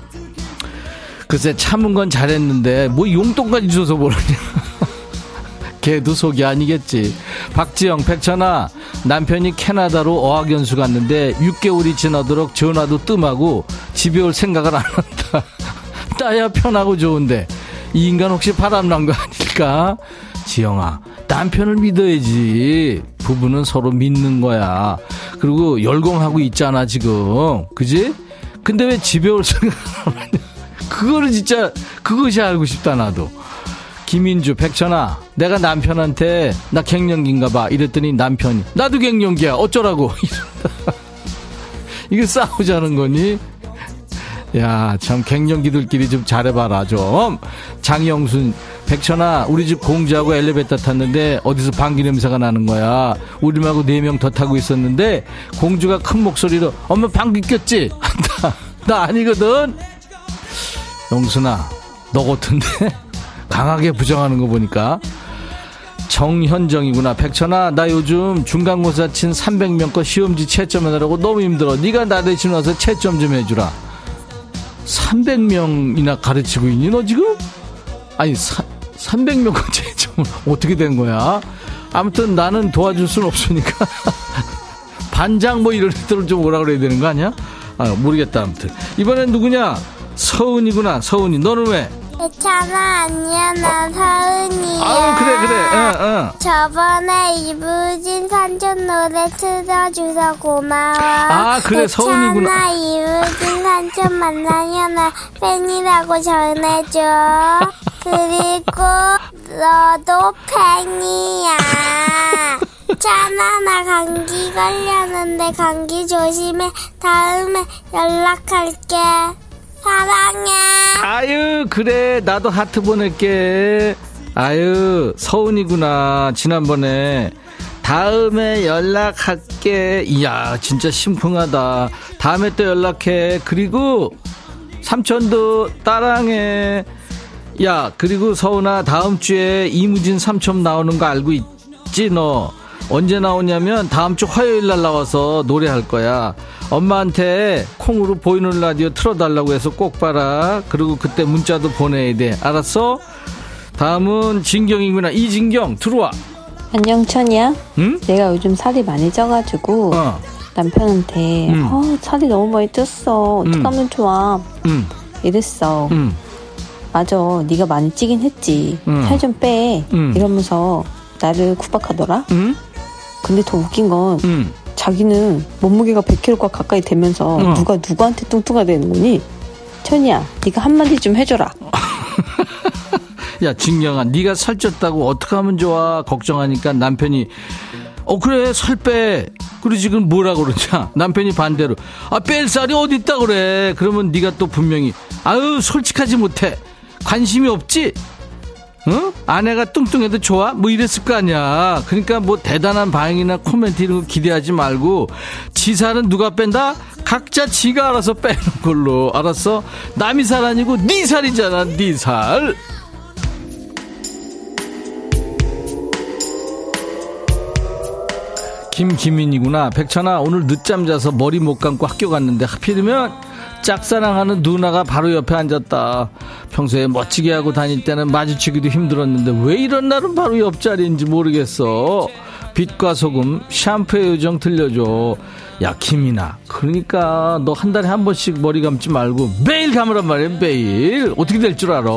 글쎄 참은 건 잘했는데 뭐 용돈까지 줘서 뭐라냐. 걔도 속이 아니겠지. 박지영, 백천아, 남편이 캐나다로 어학연수 갔는데 6개월이 지나도록 전화도 뜸하고 집에 올 생각을 안 한다. 따야 편하고 좋은데 이 인간 혹시 바람난 거 아닐까? 지영아, 남편을 믿어야지. 부부는 서로 믿는 거야. 그리고 열공하고 있잖아, 지금. 그지? 근데 왜 집에 올 생각을 안 하냐? 그거를 진짜, 그것이 알고 싶다, 나도. 김인주, 백천아, 내가 남편한테 나 갱년기인가 봐. 이랬더니 남편이 나도 갱년기야. 어쩌라고. 이게 싸우자는 거니? 야, 참 갱년기들끼리 좀 잘해봐라 좀. 장영순, 백천아, 우리 집 공주하고 엘리베이터 탔는데 어디서 방귀 냄새가 나는 거야. 우리 말고 네 명 더 타고 있었는데 공주가 큰 목소리로 엄마 방귀 꼈지? 한다. 나 아니거든. 영순아, 너 같은데? 강하게 부정하는 거 보니까 정현정이구나 백천아 나 요즘 중간고사 친 300명 거 시험지 채점하느라고 너무 힘들어 네가 나 대신 와서 채점 좀 해주라 300명이나 가르치고 있니 너 지금? 아니 사, 300명 거 채점을 어떻게 된 거야? 아무튼 나는 도와줄 순 없으니까 반장 뭐 이런 애들을 좀 오라 그래야 되는 거 아니야? 아 모르겠다 아무튼 이번엔 누구냐 서은이구나 서은이 너는 왜? 괜찮아. 안녕 나 서은이야. 아 그래 그래. 어, 어. 저번에 이부진 삼촌 노래 틀어줘서 고마워. 아, 그래, 서은이구나. 괜찮아 이부진 삼촌 만나면 나 팬이라고 전해줘. 그리고 너도 팬이야. 찬아 나 감기 걸렸는데 감기 조심해. 다음에 연락할게 사랑해. 아유 그래. 나도 하트 보낼게. 아유 서운이구나. 지난번에 다음에 연락할게. 이야 진짜 심쿵하다. 다음에 또 연락해. 그리고 삼촌도 따랑해. 야 그리고 서운아 다음 주에 이무진 삼촌 나오는 거 알고 있지 너 언제 나오냐면 다음 주 화요일 날 나와서 노래할 거야 엄마한테 콩으로 보이는 라디오 틀어달라고 해서 꼭 봐라 그리고 그때 문자도 보내야 돼 알았어? 다음은 진경이구나 이진경 들어와 안녕 천이야. 응? 내가 요즘 살이 많이 쪄가지고 어. 남편한테 음. 어, 살이 너무 많이 쪘어. 어떡하면 좋아. 음. 이랬어. 음. 맞아. 네가 많이 찌긴 했지. 음. 살좀 빼. 음. 이러면서 나를 구박하더라. 음? 근데 더 웃긴 건 음. 자기는 몸무게가 100kg가 가까이 되면서 어. 누가 누구한테 뚱뚱하게 되는 거니? 천이야, 네가 한마디 좀 해줘라. 야 진경아 네가 살쪘다고 어떻게 하면 좋아 걱정하니까 남편이 어 그래 살 빼 그리고 지금 뭐라 그러냐 남편이 반대로 아 뺄 살이 어디 있다 그래 그러면 네가 또 분명히 아유 솔직하지 못해 관심이 없지 응? 아내가 뚱뚱해도 좋아? 뭐 이랬을 거 아니야. 그러니까 뭐 대단한 반응이나 코멘트 이런 거 기대하지 말고 지 살은 누가 뺀다? 각자 지가 알아서 빼는 걸로 알았어? 남이 살 아니고 네 살이잖아 네 살. 김기민이구나. 백천아, 오늘 늦잠 자서 머리 못 감고 학교 갔는데 하필이면 짝사랑하는 누나가 바로 옆에 앉았다. 평소에 멋지게 하고 다닐 때는 마주치기도 힘들었는데 왜 이런 날은 바로 옆자리인지 모르겠어. 빛과 소금, 샴푸의 요정 들려줘. 야, 김이나. 그러니까 너 한 달에 한 번씩 머리 감지 말고 매일 감으란 말이야, 매일. 어떻게 될 줄 알아?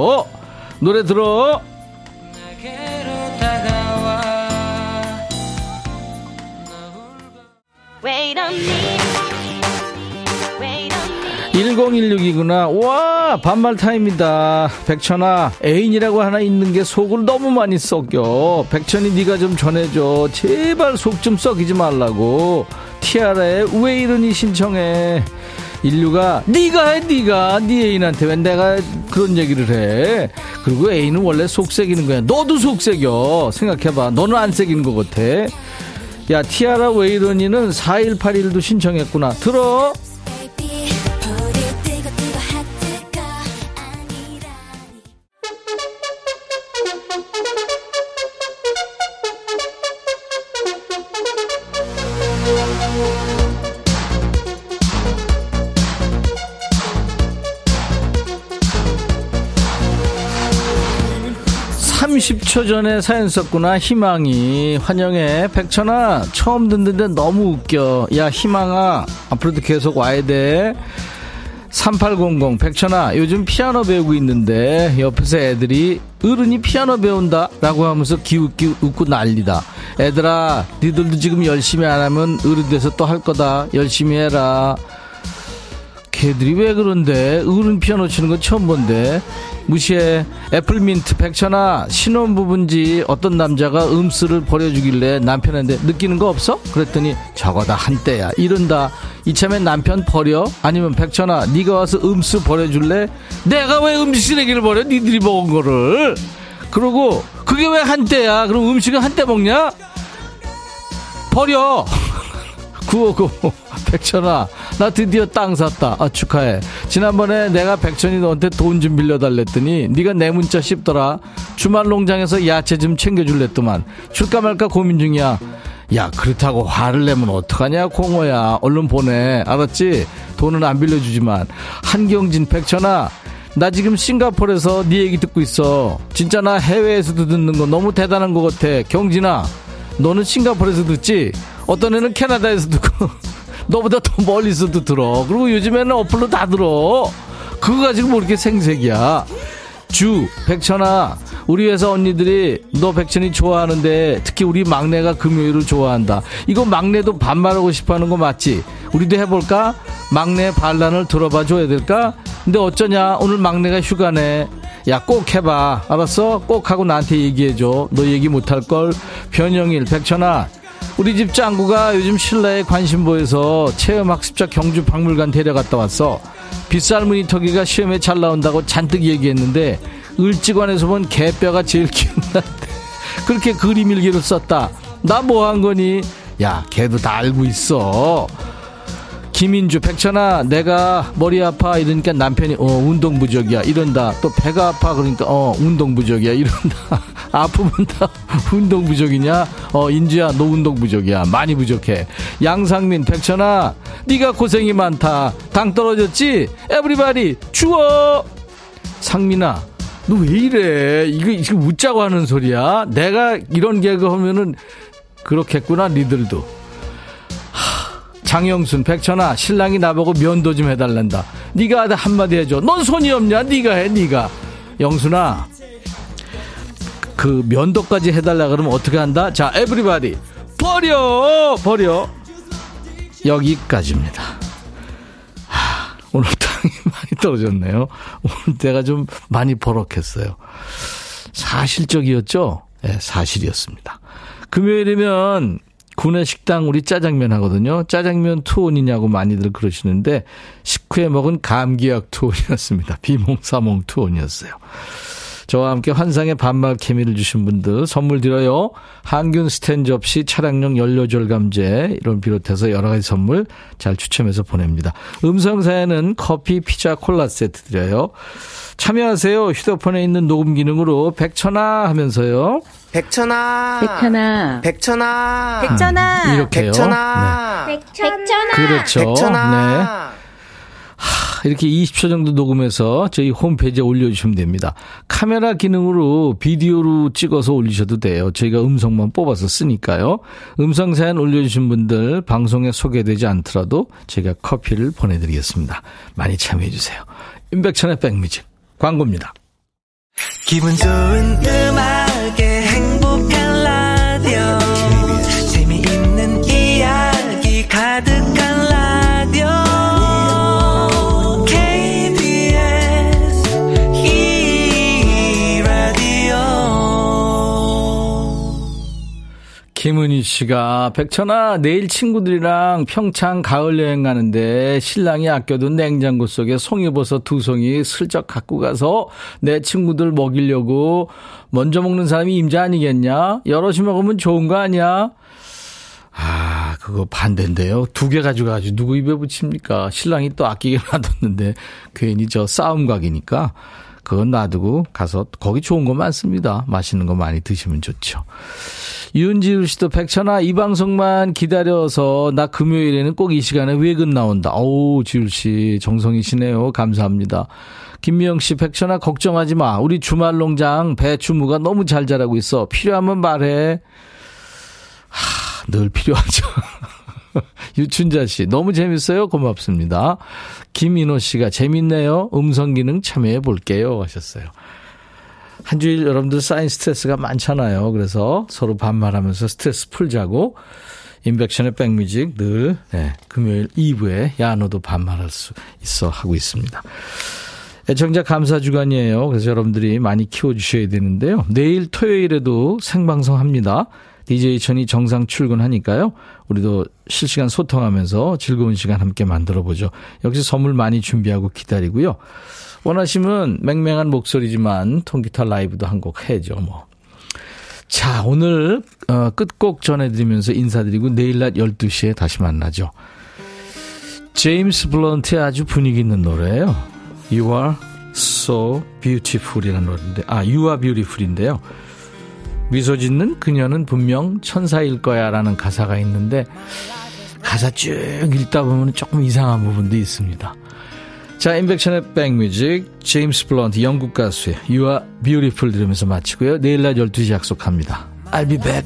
노래 들어. Wait. 1016이구나. 와, 반말 타임이다. 백천아, 애인이라고 하나 있는 게 속을 너무 많이 썩여. 백천이 네가 좀 전해줘. 제발 속 좀 썩이지 말라고. 티아라의 왜 이러니 신청해. 인류가 네가 해 네가 네 애인한테 왜 내가 그런 얘기를 해 그리고 애인은 원래 속 새기는 거야 너도 속 새겨 생각해봐 너는 안 새기는 것 같아 야 티아라 왜 이러니는 4181도 신청했구나 들어 삼십 초 전에 사연 썼구나. 희망이. 환영해. 백천아 처음 듣는데 너무 웃겨. 야 희망아. 앞으로도 계속 와야 돼. 3800 백천아 요즘 피아노 배우고 있는데 옆에서 애들이 어른이 피아노 배운다 라고 하면서 기웃기 웃고 난리다. 애들아 니들도 지금 열심히 안 하면 어른 돼서 또 할 거다. 열심히 해라 걔들이 왜 그런데 어른 피아노 치는 건 처음 본데 무시해 애플민트 백천아 신혼부부인지 어떤 남자가 음수를 버려주길래 남편한테 느끼는 거 없어? 그랬더니 저거 다 한때야 이런다 이참에 남편 버려? 아니면 백천아 네가 와서 음수 버려줄래? 내가 왜 음식 쓰레기를 버려? 니들이 먹은 거를 그러고 그게 왜 한때야? 그럼 음식은 한때 먹냐? 버려 959 백천아 나 드디어 땅 샀다. 아 축하해. 지난번에 내가 백천이 너한테 돈 좀 빌려달랬더니 네가 내 문자 씹더라. 주말 농장에서 야채 좀 챙겨줄랬더만. 줄까 말까 고민 중이야. 야 그렇다고 화를 내면 어떡하냐 공호야. 얼른 보내. 알았지? 돈은 안 빌려주지만. 한경진 백천아 나 지금 싱가포르에서 네 얘기 듣고 있어. 진짜 나 해외에서도 듣는 거 너무 대단한 것 같아. 경진아 너는 싱가포르에서 듣지 어떤 애는 캐나다에서 듣고 너보다 더 멀리서도 들어. 그리고 요즘에는 어플로 다 들어. 그거 가지고 뭐 이렇게 생색이야. 주 백천아 우리 회사 언니들이 너 백천이 좋아하는데 특히 우리 막내가 금요일을 좋아한다. 이거 막내도 반말하고 싶어 하는 거 맞지? 우리도 해볼까? 막내 반란을 들어봐 줘야 될까? 근데 어쩌냐? 오늘 막내가 휴가네. 야 꼭 해봐. 알았어? 꼭 하고 나한테 얘기해줘. 너 얘기 못할걸? 변영일 백천아 우리 집 짱구가 요즘 신라에 관심 보여서 체험학습자 경주 박물관 데려갔다 왔어. 빗살 무늬 턱이가 시험에 잘 나온다고 잔뜩 얘기했는데 을지관에서 본 개뼈가 제일 기억난대. 그렇게 그림 일기를 썼다. 나 뭐 한 거니? 야, 걔도 다 알고 있어. 김인주, 백천아, 내가 머리 아파 이러니까 남편이 어 운동 부족이야 이런다. 또 배가 아파 그러니까 어 운동 부족이야 이런다. 아프면 다 운동 부족이냐? 어 인주야 너 운동 부족이야 많이 부족해. 양상민, 백천아, 네가 고생이 많다. 당 떨어졌지? 에브리바디 추워. 상민아, 너 왜 이래? 이거 지금 웃자고 하는 소리야? 내가 이런 개그 하면은 그렇겠구나 니들도. 장영순 백천아 신랑이 나보고 면도 좀 해달란다. 네가 한마디 해줘. 넌 손이 없냐? 네가 해 네가. 영순아 그 면도까지 해달라 그러면 어떻게 한다? 자 에브리바디 버려 버려. 여기까지입니다. 하, 오늘 땅이 많이 떨어졌네요. 오늘 때가 좀 많이 버럭했어요. 사실적이었죠? 네, 사실이었습니다. 금요일이면 구내 식당 우리 짜장면 하거든요. 짜장면 투혼이냐고 많이들 그러시는데 식후에 먹은 감기약 투혼이었습니다. 비몽사몽 투혼이었어요. 저와 함께 환상의 반말 케미를 주신 분들 선물 드려요. 항균 스탠 접시 차량용 연료절감제 이런 비롯해서 여러 가지 선물 잘 추첨해서 보냅니다. 음성 사연은 커피, 피자, 콜라 세트 드려요. 참여하세요. 휴대폰에 있는 녹음 기능으로 백천아 하면서요. 백천아. 백천아. 백천아. 백천아. 이렇게요. 백천아. 네. 백천아. 그렇죠. 백천아. 네. 하, 이렇게 20초 정도 녹음해서 저희 홈페이지에 올려주시면 됩니다. 카메라 기능으로 비디오로 찍어서 올리셔도 돼요. 저희가 음성만 뽑아서 쓰니까요. 음성 사연 올려주신 분들 방송에 소개되지 않더라도 제가 커피를 보내드리겠습니다. 많이 참여해주세요. 임백천의 백뮤직 광고입니다. 기분 좋은 음악 김은희 씨가 백천아 내일 친구들이랑 평창 가을 여행 가는데 신랑이 아껴둔 냉장고 속에 송이버섯 두 송이 슬쩍 갖고 가서 내 친구들 먹이려고 먼저 먹는 사람이 임자 아니겠냐? 여럿이 먹으면 좋은 거 아니야? 아, 그거 반대인데요. 두 개 가져가지고 누구 입에 붙입니까? 신랑이 또 아끼게 놔뒀는데 괜히 저 싸움각이니까 그건 놔두고 가서 거기 좋은 거 많습니다. 맛있는 거 많이 드시면 좋죠. 윤지우 씨도 백천아 이 방송만 기다려서 나 금요일에는 꼭 이 시간에 외근 나온다. 어우 지우 씨 정성이시네요. 감사합니다. 김미영 씨 백천아 걱정하지 마. 우리 주말 농장 배추무가 너무 잘 자라고 있어. 필요하면 말해. 하, 늘 필요하죠. 유춘자 씨, 너무 재밌어요. 고맙습니다. 김인호 씨가 재밌네요. 음성 기능 참여해 볼게요. 하셨어요. 한 주일 여러분들 쌓인 스트레스가 많잖아요. 그래서 서로 반말하면서 스트레스 풀자고 인백션의 백뮤직 늘 네, 금요일 2부에 야 너도 반말할 수 있어 하고 있습니다. 애청자 감사 주간이에요. 그래서 여러분들이 많이 키워주셔야 되는데요. 내일 토요일에도 생방송 합니다. DJ 천이 정상 출근하니까요. 우리도 실시간 소통하면서 즐거운 시간 함께 만들어 보죠. 역시 선물 많이 준비하고 기다리고요. 원하시면 맹맹한 목소리지만 통기타 라이브도 한 곡 해죠, 뭐. 자, 오늘 어, 끝곡 전해드리면서 인사드리고 내일 낮 12시에 다시 만나죠. 제임스 블런트의 아주 분위기 있는 노래예요. You are so beautiful이라는 노래인데, 아, You are beautiful인데요. 미소 짓는 그녀는 분명 천사일 거야 라는 가사가 있는데, 가사 쭉 읽다 보면 조금 이상한 부분도 있습니다. 자, 인백션의 백뮤직, 제임스 블런트 영국 가수의 You are beautiful 들으면서 마치고요. 내일 낮 12시 약속합니다. I'll be back.